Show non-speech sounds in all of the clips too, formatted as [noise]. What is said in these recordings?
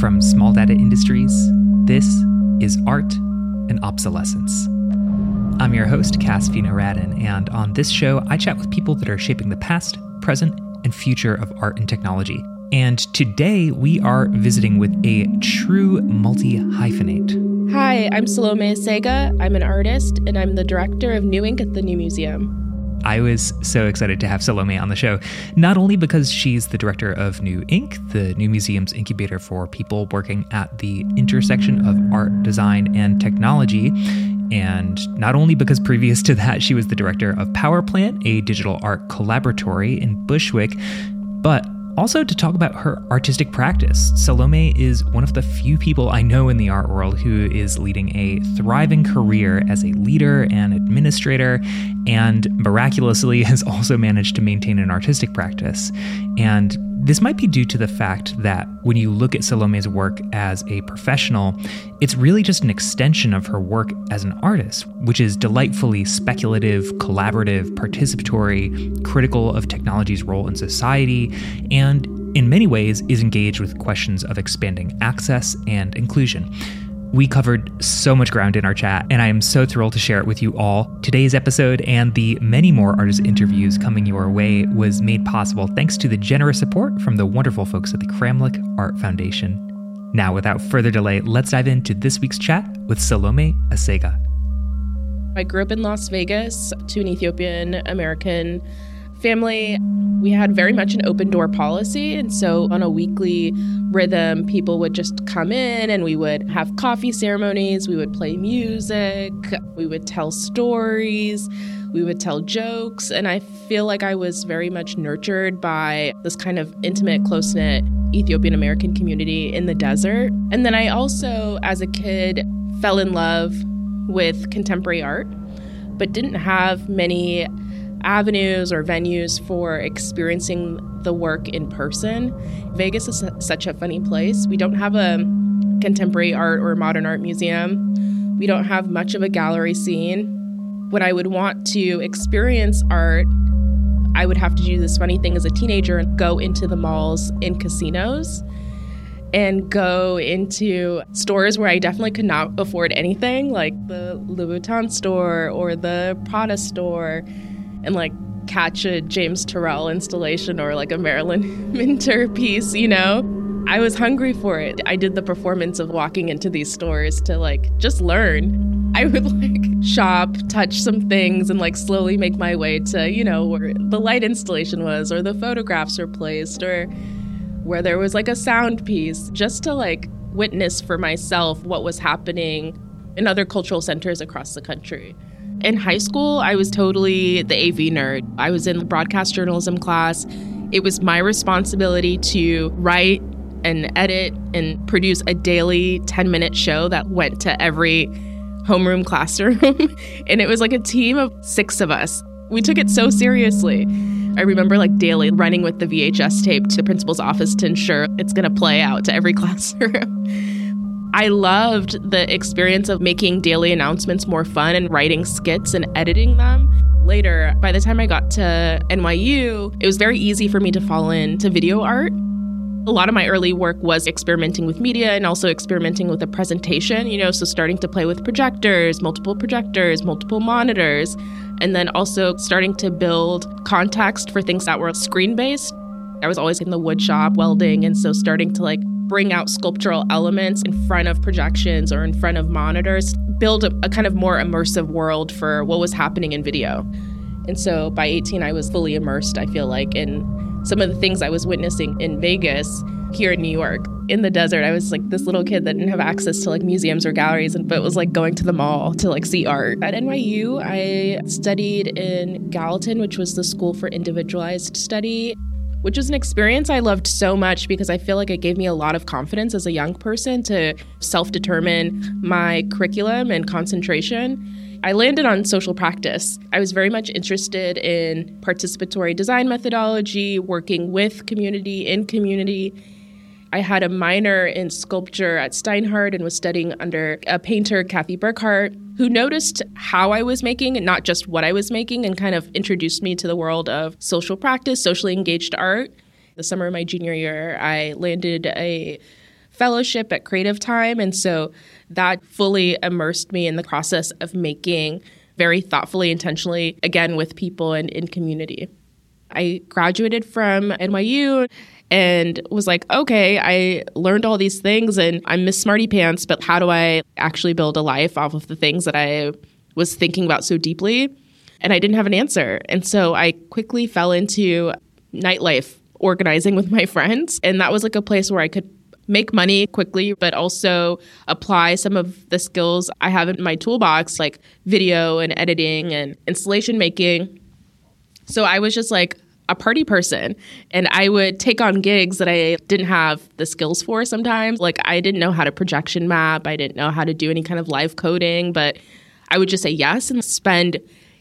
From Small Data Industries, this is Art and Obsolescence. I'm your host, Cass Fino-Radin, and on this show, I chat with people that are shaping the past, present, and future of art and technology. And today, we are visiting with a true multi hyphenate. Hi, I'm Salome Asega. I'm an artist, and I'm the director of New Inc at the New Museum. I was so excited to have Salome on the show, not only because she's the director of New Inc., the New Museum's incubator for people working at the intersection of art, design, and technology, and not only because previous to that she was the director of POWRPLNT, a digital art collaboratory in Bushwick, but also to talk about her artistic practice. Salome is one of the few people I know in the art world who is leading a thriving career as a leader and administrator, and miraculously [laughs] has also managed to maintain an artistic practice. And this might be due to the fact that when you look at Salome's work as a professional, it's really just an extension of her work as an artist, which is delightfully speculative, collaborative, participatory, critical of technology's role in society, and in many ways is engaged with questions of expanding access and inclusion. We covered so much ground in our chat, and I am so thrilled to share it with you all. Today's episode and the many more artist interviews coming your way was made possible thanks to the generous support from the wonderful folks at the Kramlich Art Foundation. Now, without further delay, let's dive into this week's chat with Salome Asega. I grew up in Las Vegas to an Ethiopian American family, we had very much an open door policy. And so on a weekly rhythm, people would just come in and we would have coffee ceremonies, we would play music, we would tell stories, we would tell jokes. And I feel like I was very much nurtured by this kind of intimate, close knit Ethiopian American community in the desert. And then I also, as a kid, fell in love with contemporary art, but didn't have many avenues or venues for experiencing the work in person. Vegas is such a funny place. We don't have a contemporary art or modern art museum. We don't have much of a gallery scene. When I would want to experience art, I would have to do this funny thing as a teenager and go into the malls in casinos and go into stores where I definitely could not afford anything, like the Louis Vuitton store or the Prada store and like catch a James Turrell installation or like a Marilyn [laughs] Minter piece, you know? I was hungry for it. I did the performance of walking into these stores to like just learn. I would [laughs] like shop, touch some things, and like slowly make my way to, you know, where the light installation was, or the photographs were placed, or where there was like a sound piece, just to like witness for myself what was happening in other cultural centers across the country. In high school, I was totally the AV nerd. I was in the broadcast journalism class. It was my responsibility to write and edit and produce a daily 10 minute show that went to every homeroom classroom. [laughs] and it was like a team of six of us. We took it so seriously. I remember like daily running with the VHS tape to the principal's office to ensure it's going to play out to every [laughs] classroom. I loved the experience of making daily announcements more fun and writing skits and editing them. Later, by the time I got to NYU, it was very easy for me to fall into video art. A lot of my early work was experimenting with media and also experimenting with a presentation, you know, so starting to play with projectors, multiple projectors, multiple monitors, and then also starting to build context for things that were screen based. I was always in the wood shop welding, and so starting to like bring out sculptural elements in front of projections or in front of monitors, build a, a kind of more immersive world for what was happening in video. And so by 18, I was fully immersed, I feel like, in some of the things I was witnessing in Vegas, here in New York. In the desert, I was like this little kid that didn't have access to like museums or galleries, but was like going to the mall to like see art. At NYU, I studied in Gallatin, which was the school for individualized study which was an experience I loved so much because I feel like it gave me a lot of confidence as a young person to self determine my curriculum and concentration. I landed on social practice. I was very much interested in participatory design methodology, working with community, in community. I had a minor in sculpture at Steinhardt and was studying under a painter, Kathe Burkhart, who noticed how I was making and not just what I was making and kind of introduced me to the world of social practice, socially engaged art. The summer of my junior year, I landed a fellowship at Creative Time. And so that fully immersed me in the process of making very thoughtfully, intentionally, again, with people and in community. I graduated from NYU and was like, okay, I learned all these things and I'm Miss Smarty Pants, but how do I actually build a life off of the things that I was thinking about so deeply? And I didn't have an answer. And so I quickly fell into nightlife organizing with [laughs] my friends. And that was like a place where I could make money quickly, but also apply some of the skills I have in my toolbox, like video and editing and installation making. So I was just like, a party person and I would take on gigs that I didn't have the skills for sometimes. Like I didn't know how to projection map, I didn't know how to do any kind of live coding, but I would just say yes and spend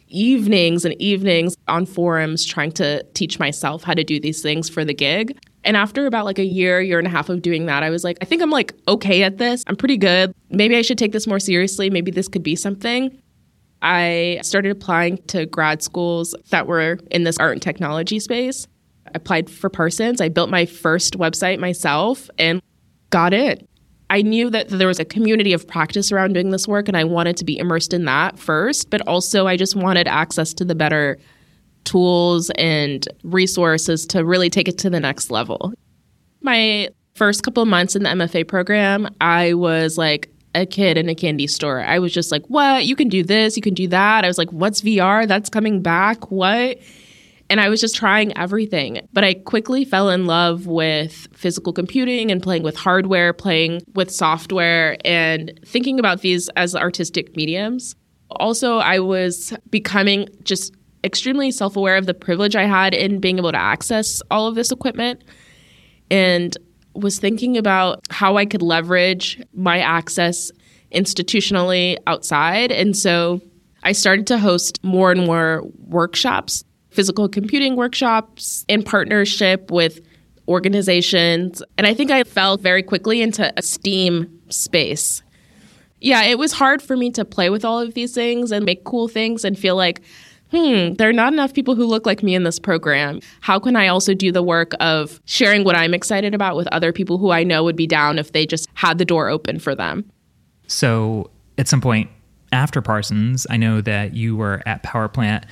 evenings and evenings on forums trying to teach myself how to do these things for the gig. And after about like a year, year and a half of doing that, I was like, I think I'm like okay at this. I'm pretty good. Maybe I should take this more seriously. Maybe this could be something. I started applying to grad schools that were in this art and technology space. I applied for Parsons. I built my first website myself and got it. I knew that there was a community of practice around doing this work, and I wanted to be immersed in that first, but also I just wanted access to the better tools and resources to really take it to the next level. My first couple months in the MFA program, I was like, a kid in a candy store. I was just like, what? You can do this, you can do that. I was like, what's VR? That's coming back. What? And I was just trying everything. But I quickly fell in love with physical computing and playing with hardware, playing with software, and thinking about these as artistic mediums. Also, I was becoming just extremely self aware of the privilege I had in being able to access all of this equipment. And was thinking about how I could leverage my access institutionally outside. And so I started to host more and more workshops, physical computing workshops in partnership with organizations. And I think I fell very quickly into a STEAM space. Yeah, it was hard for me to play with all of these things and make cool things and feel like hmm, there are not enough people who look like me in this program. How can I also do the work of sharing what I'm excited about with other people who I know would be down if they just had the door open for them? So, at some point after Parsons, I know that you were at POWRPLNT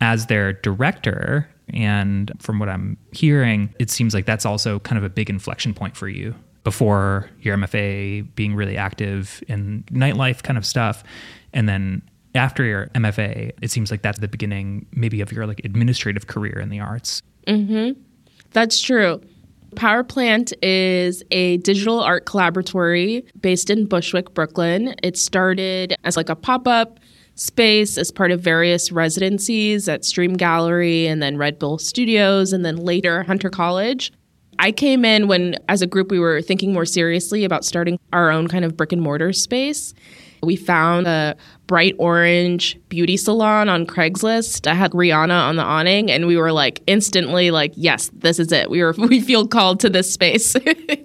as their director. And from what I'm hearing, it seems like that's also kind of a big inflection point for you before your MFA being really active in nightlife kind of stuff. And then after your MFA, it seems like that's the beginning, maybe, of your like administrative career in the arts. Mm-hmm. That's true. POWRPLNT is a digital art collaboratory based in Bushwick, Brooklyn. It started as like a pop up space as part of various residencies at Stream Gallery and then Red Bull Studios and then later Hunter College. I came in when, as a group, we were thinking more seriously about starting our own kind of brick and mortar space. We found a bright orange beauty salon on Craigslist. I had Rihanna on the awning and we were like instantly like, yes, this is it. We were [laughs] we feel called to this space.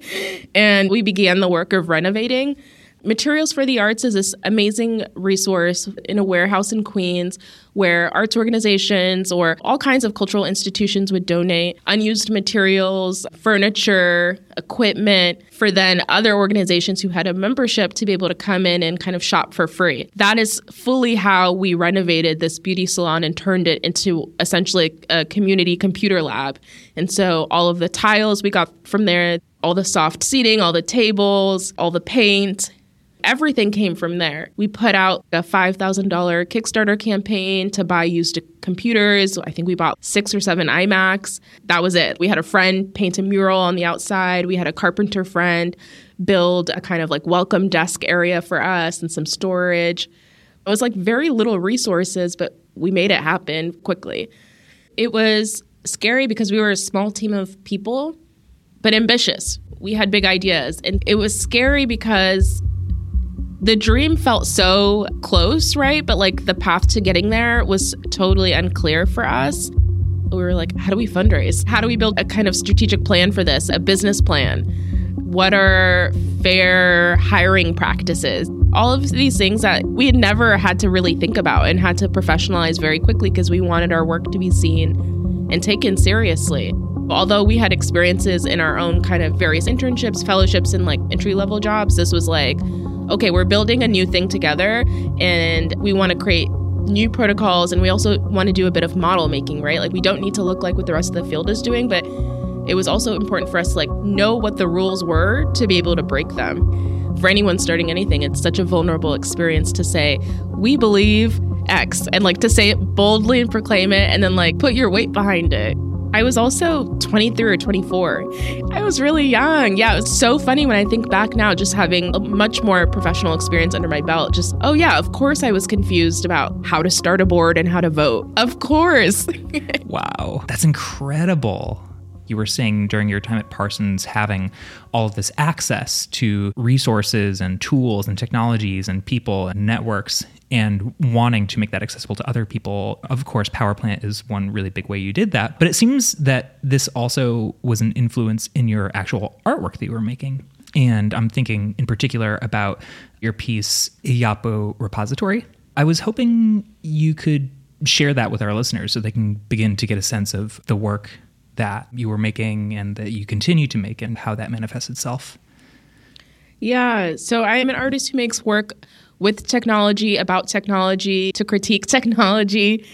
[laughs] and we began the work of renovating. Materials for the Arts is this amazing resource in a warehouse in Queens where arts organizations or all kinds of cultural institutions would donate unused materials, furniture, equipment for then other organizations who had a membership to be able to come in and kind of shop for free. That is fully how we renovated this beauty salon and turned it into essentially a community computer lab. And so all of the tiles we got from there, all the soft seating, all the tables, all the paint, Everything came from there. We put out a $5,000 Kickstarter campaign to buy used computers. I think we bought six or seven iMacs. That was it. We had a friend paint a mural on the outside. We had a carpenter friend build a kind of like welcome desk area for us and some storage. It was like very little resources, but we made it happen quickly. It was scary because we were a small team of people, but ambitious. We had big ideas. And it was scary because the dream felt so close, right? But like the path to getting there was totally unclear for us. We were like, how do we fundraise? How do we build a kind of strategic plan for this, a business plan? What are fair hiring practices? All of these things that we had never had to really think about and had to professionalize very quickly because we wanted our work to be seen and taken seriously. Although we had experiences in our own kind of various internships, fellowships, and like entry level jobs, this was like, okay, we're building a new thing together and we want to create new protocols and we also want to do a bit of model making, right? Like we don't need to look like what the rest of the field is doing, but it was also important for us to like know what the rules were to be able to break them. For anyone starting anything, it's such a vulnerable experience to say, we believe X and like to say it boldly and proclaim it and then like put your weight behind it. I was also 23 or 24. I was really young. Yeah, it was so funny when I think back now, just having a much more professional experience under my belt. Just, oh, yeah, of course I was confused about how to start a board and how to vote. Of course. [laughs] wow, that's incredible you were saying during your time at Parsons, having all of this access to resources and tools and technologies and people and networks and wanting to make that accessible to other people. Of course, POWRPLNT is one really big way you did that. But it seems that this also was an influence in your actual artwork that you were making. And I'm thinking in particular about your piece, Iyapo Repository. I was hoping you could share that with our listeners so they can begin to get a sense of the work that you were making and that you continue to make and how that manifests itself? Yeah, so I am an artist who makes work with technology, about technology, to critique [laughs] technology.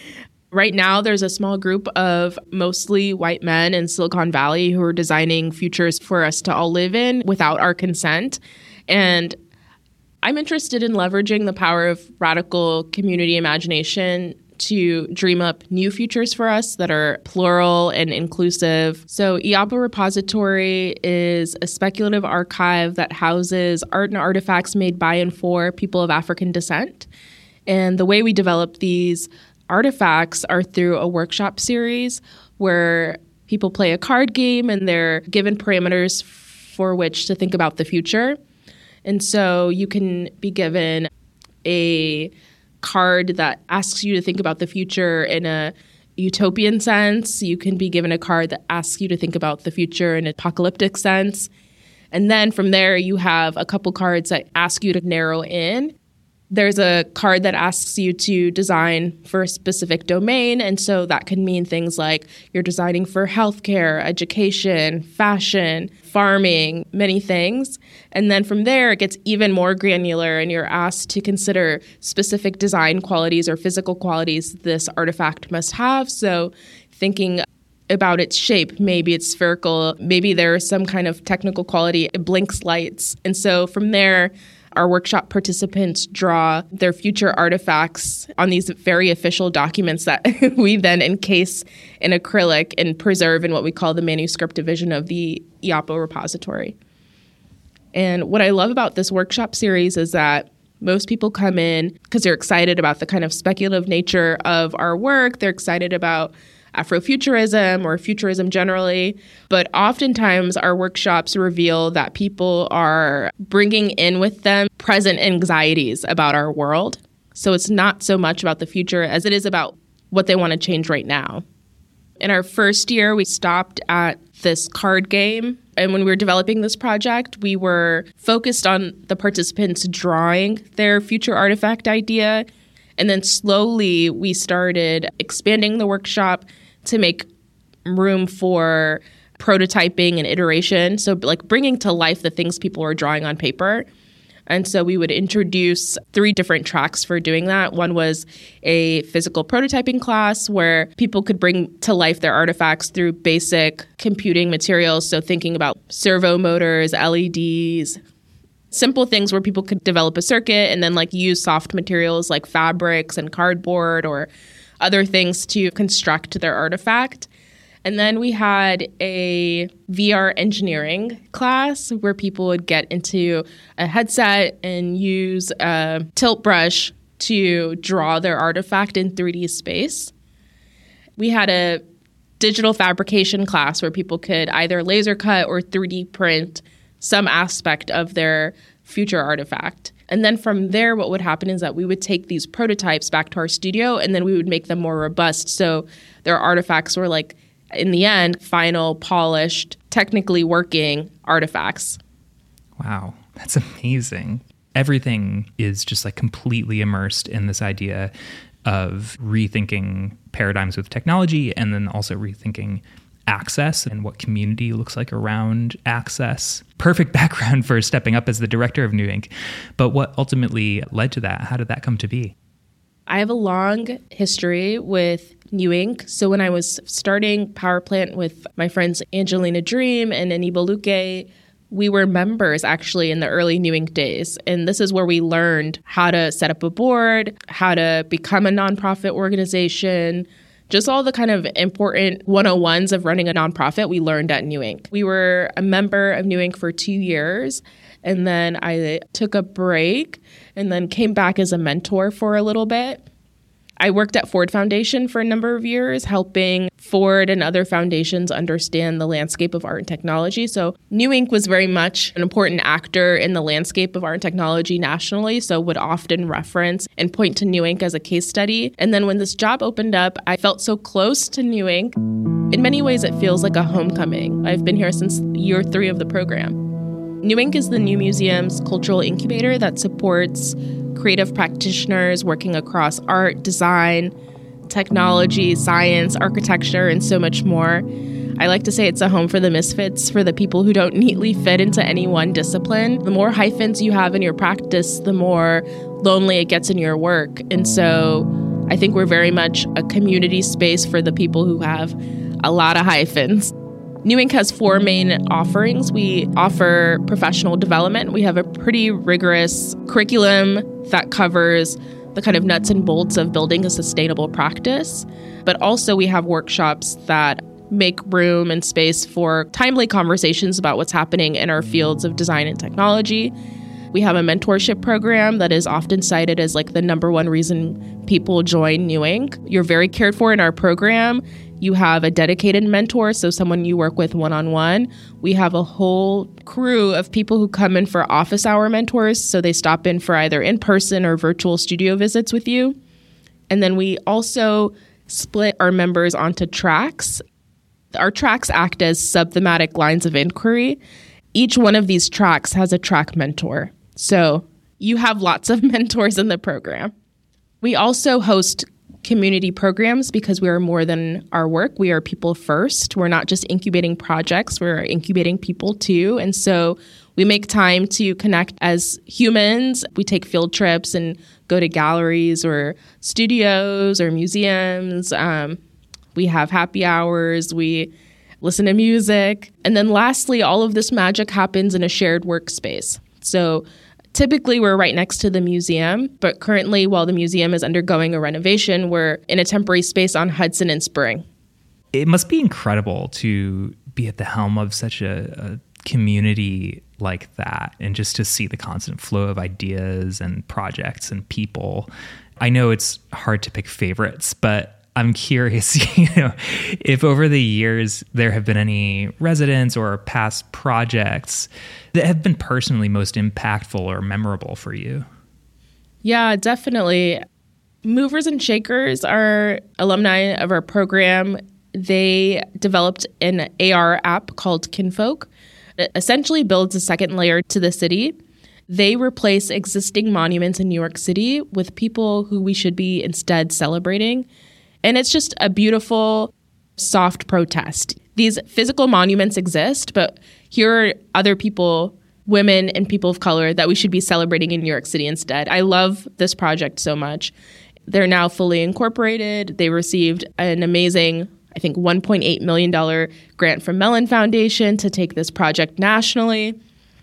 Right now, there's a small group of mostly white men in Silicon Valley who are designing futures for us to all live in without our consent. And I'm interested in leveraging the power of radical community imagination to dream up new futures for us that are plural and inclusive. So, Iyapo Repository is a speculative archive that houses art and artifacts made by and for people of African descent. And the way we develop these artifacts are through a workshop series where people play a card game and they're given parameters for which to think about the future. And so you can be given a card that asks you to think about the future in a utopian sense. You can be given a card that asks you to think about the future in an apocalyptic sense. And then from there, you have a couple cards that ask you to narrow in there's a card that asks you to design for a specific domain. And so that can mean things like you're designing for healthcare, education, fashion, farming, many things. And then from there, it gets even more granular, and you're asked to consider specific design qualities or physical qualities this artifact must have. So thinking about its shape. Maybe it's spherical. Maybe there's some kind of technical quality. It blinks lights. And so from there, our workshop participants draw their future artifacts on these very official documents that [laughs] we then encase in acrylic and preserve in what we call the manuscript division of the Iyapo repository. And what I love about this workshop series is that most people come in because they're excited about the kind of speculative nature of our work. They're excited about Afrofuturism or futurism generally. But oftentimes, our workshops reveal that people are bringing in with them present anxieties about our world. So it's not so much about the future as it is about what they want to change right now. In our first year, we stopped at this card game. And when we were developing this project, we were focused on the participants drawing their future artifact idea. And then slowly we started expanding the workshop to make room for prototyping and iteration. So, like bringing to life the things people were drawing on paper. And so we would introduce three different tracks for doing that. One was a physical prototyping class where people could bring to life their artifacts through basic computing materials. So, thinking about servo motors, LEDs, simple things where people could develop a circuit and then like use soft materials like fabrics and cardboard or other things to construct their artifact. And then we had a VR engineering class where people would get into a headset and use a tilt brush to draw their artifact in 3D space. We had a digital fabrication class where people could either laser cut or 3D print some aspect of their future artifact. And then from there, what would happen is that we would take these prototypes back to our studio and then we would make them more robust. So their artifacts were like, in the end, final, polished, technically working artifacts. Wow, that's amazing. Everything is just like completely immersed in this idea of rethinking paradigms with technology and then also rethinking access and what community looks like around access. Perfect [laughs] background for stepping up as the director of New Inc. But what ultimately led to that? How did that come to be? I have a long history with New Inc. So when I was starting POWRPLNT with my friends Angelina Dreem and Aniba Luque, we were members actually in the early New Inc days. And this is where we learned how to set up a board, how to become a nonprofit organization, just all the kind of important 101s of running a nonprofit we learned at New Inc. We were a member of New Inc. for two years. And then I took a break and then came back as a mentor for a little bit. I worked at Ford Foundation for a number of years, helping Ford and other foundations understand the landscape of art and technology. So, New Inc was very much an important actor in the landscape of art and technology nationally, so would often reference and point to New Inc as a case study. And then when this job opened up, I felt so close to New Inc. In many ways, it feels like a homecoming. I've been here since year three of the program. New Inc is the New Museum's cultural incubator that supports creative practitioners working across art, design, technology, science, architecture, and so much more. I like to say it's a home for the misfits, for the people who don't [laughs] neatly fit into any one discipline. The more hyphens you have in your practice, the more lonely it gets in your work. And so I think we're very much a community space for the people who have a lot of hyphens. New Inc has four main offerings. We offer professional development. We have a pretty rigorous curriculum that covers the kind of nuts and bolts of building a sustainable practice. But also, we have workshops that make room and space for timely conversations about what's happening in our fields of design and technology. We have a mentorship program that is often cited as like the number one reason people join New Inc. You're very cared for in our program. You have a dedicated mentor, so someone you work with one on one. We have a whole crew of people who come in for office hour mentors, so they stop in for either in person or virtual studio visits with you. And then we also split our members onto tracks. Our tracks act as subthematic lines of inquiry. Each one of these tracks has a track mentor. So you have lots of [laughs] mentors in the program. We also host community programs because we are more than our work. We are people first. We're not just incubating projects, we're incubating people too. And so we make time to connect as humans. We take field trips and go to galleries or studios or museums. Um, we have happy hours. We listen to music. And then lastly, all of this magic happens in a shared workspace. So Typically, we're right next to the museum, but currently, while the museum is undergoing a renovation, we're in a temporary space on Hudson and Spring. It must be incredible to be at the helm of such a, a community like that and just to see the constant flow of ideas and projects and people. I know it's hard to pick favorites, but I'm curious, [laughs] you know, if over the years there have been any residents or past projects that have been personally most impactful or memorable for you. Yeah, definitely. Movers and Shakers are alumni of our program. They developed an AR app called Kinfolk. It essentially builds a second layer to the city. They replace existing monuments in New York City with people who we should be instead celebrating. And it's just a beautiful, soft protest. These physical monuments exist, but here are other people, women and people of color, that we should be celebrating in New York City instead. I love this project so much. They're now fully incorporated. They received an amazing, I think, $1.8 million grant from Mellon Foundation to take this project nationally.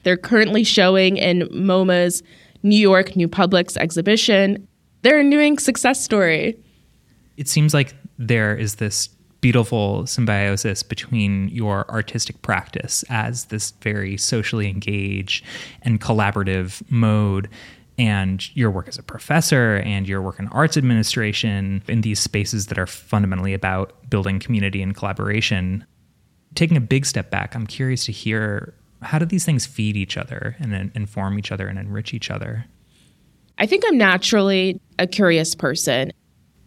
They're currently showing in MoMA's New York New Publics exhibition. They're a New Inc success story it seems like there is this beautiful symbiosis between your artistic practice as this very socially engaged and collaborative mode and your work as a professor and your work in arts administration in these spaces that are fundamentally about building community and collaboration. Taking a big step back, I'm curious to hear how do these things feed each other and inform each other and enrich each other? I think I'm naturally a curious person.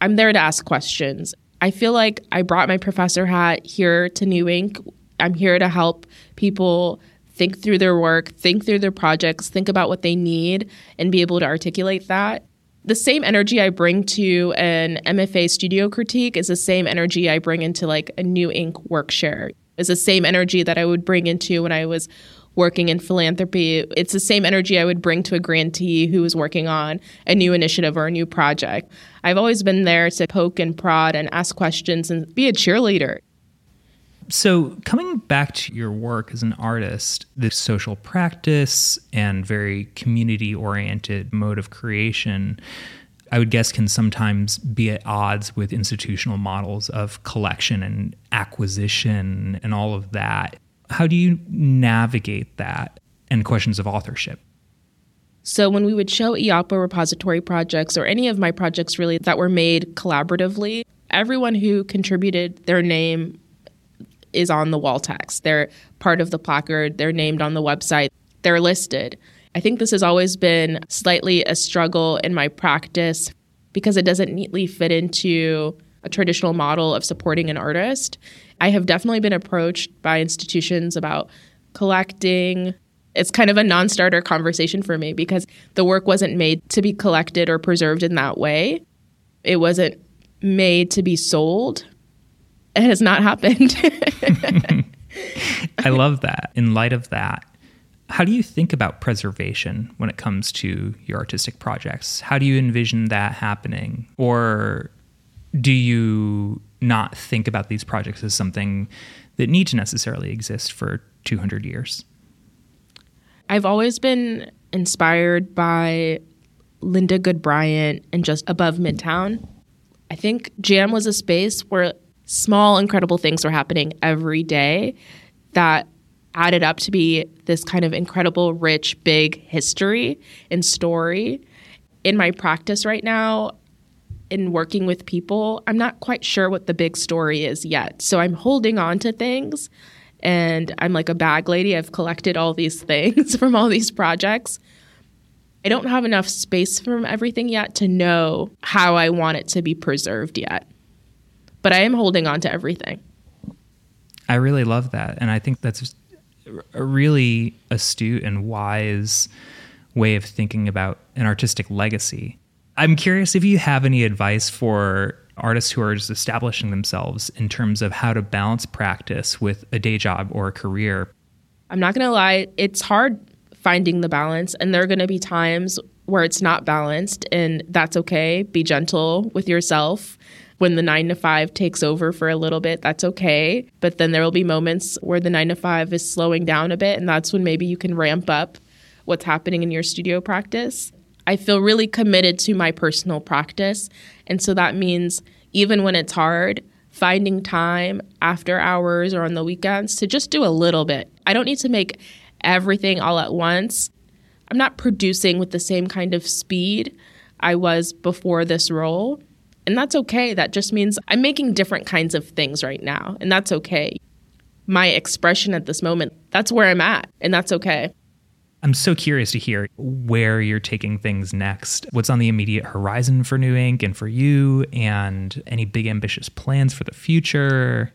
I'm there to ask questions. I feel like I brought my professor hat here to New Inc. I'm here to help people think through their work, think through their projects, think about what they need, and be able to articulate that. the same energy I bring to an MFA studio critique is the same energy I bring into like a New Inc workshare. Is the same energy that I would bring into when I was working in philanthropy. It's the same energy I would bring to a grantee who is working on a new initiative or a new project. I've always been there to poke and prod and ask questions and be a cheerleader. So, coming back to your work as an artist, the social practice and very community oriented mode of creation, I would guess can sometimes be at odds with institutional models of collection and acquisition and all of that. How do you navigate that and questions of authorship? So, when we would show Iyapo repository projects or any of my projects really that were made collaboratively, everyone who contributed their name is on the wall text. They're part of the placard, they're named on the website, they're listed. I think this has always been slightly a struggle in my practice because it doesn't neatly fit into a traditional model of supporting an artist. I have definitely been approached by institutions about collecting. It's kind of a non starter conversation for me because the work wasn't made to be collected or preserved in that way. It wasn't made to be sold it has not happened. [laughs] I love that. In light of that, how do you think about preservation when it comes to your artistic projects? How do you envision that happening? Or do you not think about these projects as something that need to necessarily exist for 200 years? I've always been inspired by Linda Goode Bryant and Just Above Midtown. I think JAM was a space where small, incredible things were happening every day that added up to be this kind of incredible, rich, big history and story. In my practice right now, in working with people, I'm not quite sure what the big story is yet. So I'm holding on to things and I'm like a bag lady. I've collected all these [laughs] things from all these projects. I don't have enough space from everything yet to know how I want it to be preserved yet but I am holding on to everything. I really love that. And I think that's a really astute and wise way of thinking about an artistic legacy. I'm curious if you have any advice for artists who are just establishing themselves in terms of how to balance practice with a day job or a career. I'm not going to lie, it's hard finding the balance, and there are going to be times where it's not balanced, and that's okay. Be gentle with yourself when the nine to five takes over for a little bit, that's okay. But then there will be moments where the nine to five is slowing down a bit, and that's when maybe you can ramp up what's happening in your studio practice. I feel really committed to my personal practice. And so that means even when it's hard, finding time after hours or on the weekends to just do a little bit. I don't need to make everything all at once. I'm not producing with the same kind of speed I was before this role. And that's okay. That just means I'm making different kinds of things right now. And that's okay. My expression at this moment, that's where I'm at. And that's okay. I'm so curious to hear where you're taking things next. What's on the immediate horizon for New Inc and for you, and any big ambitious plans for the future?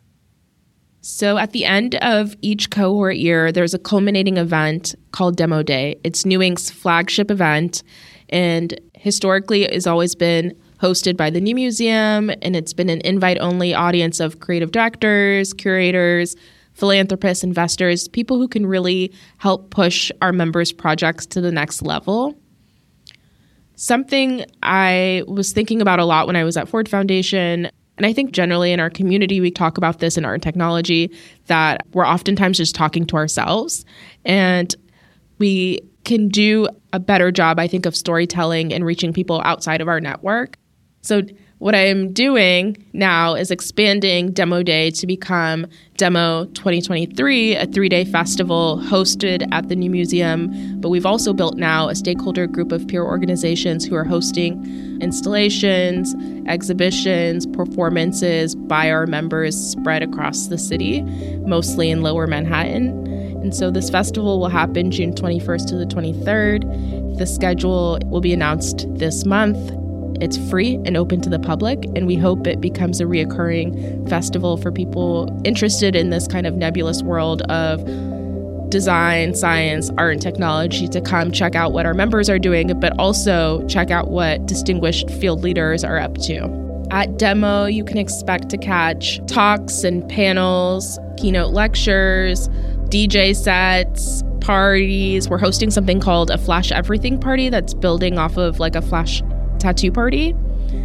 So, at the end of each cohort year, there's a culminating event called Demo Day. It's New Inc's flagship event, and historically, has always been hosted by the New Museum, and it's been an invite only audience of creative directors, curators, philanthropists, investors, people who can really help push our members' projects to the next level. Something I was thinking about a lot when I was at Ford Foundation, and I think generally in our community, we talk about this in art and technology, that we're oftentimes just talking to ourselves. And we can do a better job, I think, of storytelling and reaching people outside of our network. So what I am doing now is expanding Demo Day to become Demo 2023, a three day festival hosted at the New Museum. But we've also built now a stakeholder group of peer organizations who are hosting installations, exhibitions, performances by our members spread across the city, mostly in lower Manhattan. And so this festival will happen June 21st to the 23rd. The schedule will be announced this month. It's free and open to the public, and we hope it becomes a reoccurring festival for people interested in this kind of nebulous world of design, science, art, and technology to come check out what our members are doing, but also check out what distinguished field leaders are up to. At Demo, you can expect to catch talks and panels, keynote lectures, DJ sets, parties. We're hosting something called a Flash Everything party that's building off of like a Flash tattoo party.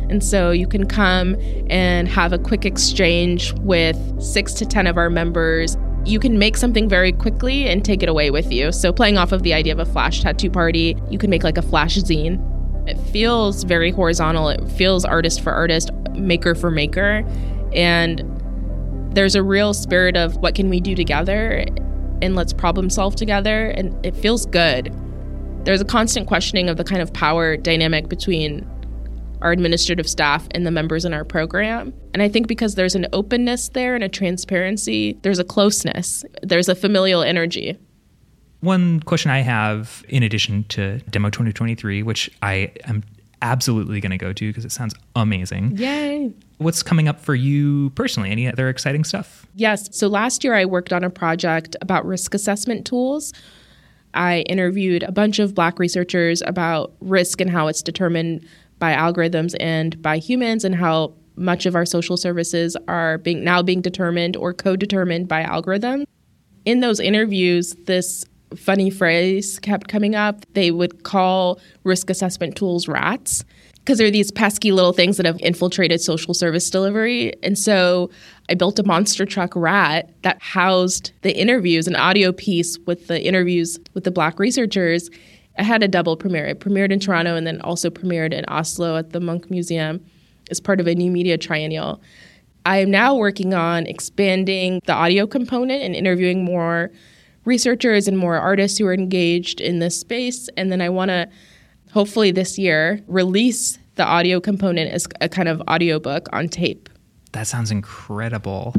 And so you can come and have a quick exchange with six to 10 of our members. You can make something very quickly and take it away with you. So, playing off of the idea of a flash tattoo party, you can make like a flash zine. It feels very horizontal, it feels artist for artist, maker for maker. And there's a real spirit of what can we do together and let's problem solve together. And it feels good. There's a constant questioning of the kind of power dynamic between our administrative staff and the members in our program. And I think because there's an openness there and a transparency, there's a closeness, there's a familial energy. One question I have, in addition to Demo 2023, which I am absolutely going to go to because it sounds amazing. Yay. What's coming up for you personally? Any other exciting stuff? Yes. So last year I worked on a project about risk assessment tools. I interviewed a bunch of Black researchers about risk and how it's determined by algorithms and by humans, and how much of our social services are being now being determined or co-determined by algorithms. In those interviews, this funny phrase kept coming up. They would call risk assessment tools rats because there are these pesky little things that have infiltrated social service delivery. And so I built a monster truck rat that housed the interviews, an audio piece with the interviews with the Black researchers. I had a double premiere. It premiered in Toronto and then also premiered in Oslo at the Munch Museum as part of a new media triennial. I am now working on expanding the audio component and interviewing more researchers and more artists who are engaged in this space. And then I want to hopefully this year release the audio component as a kind of audiobook on tape. That sounds incredible.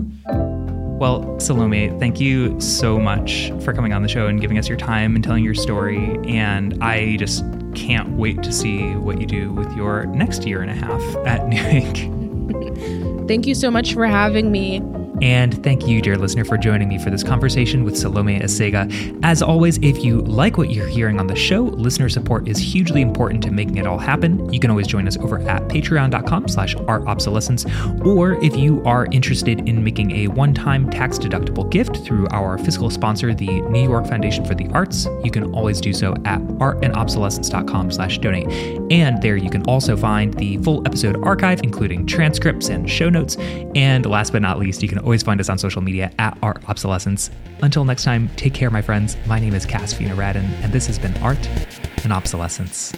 Well, Salome, thank you so much for coming on the show and giving us your time and telling your story. And I just can't wait to see what you do with your next year and a half at [laughs] New Inc. thank you so much for having me. And thank you, dear listener, for joining me for this conversation with Salome Asega. As always, if you like what you're hearing on the show, listener support is hugely important to making it all happen. You can always join us over at patreon.com slash artobsolescence. Or if you are interested in making a one-time tax-deductible gift through our fiscal sponsor, the New York Foundation for the Arts, you can always do so at artandobsolescence.com slash donate. And there you can also find the full episode archive, including transcripts and show notes. And last but not least, you can always find us on social media at Art Obsolescence. Until next time, take care, my friends. My name is Cass Fino-Radin, and this has been Art and Obsolescence.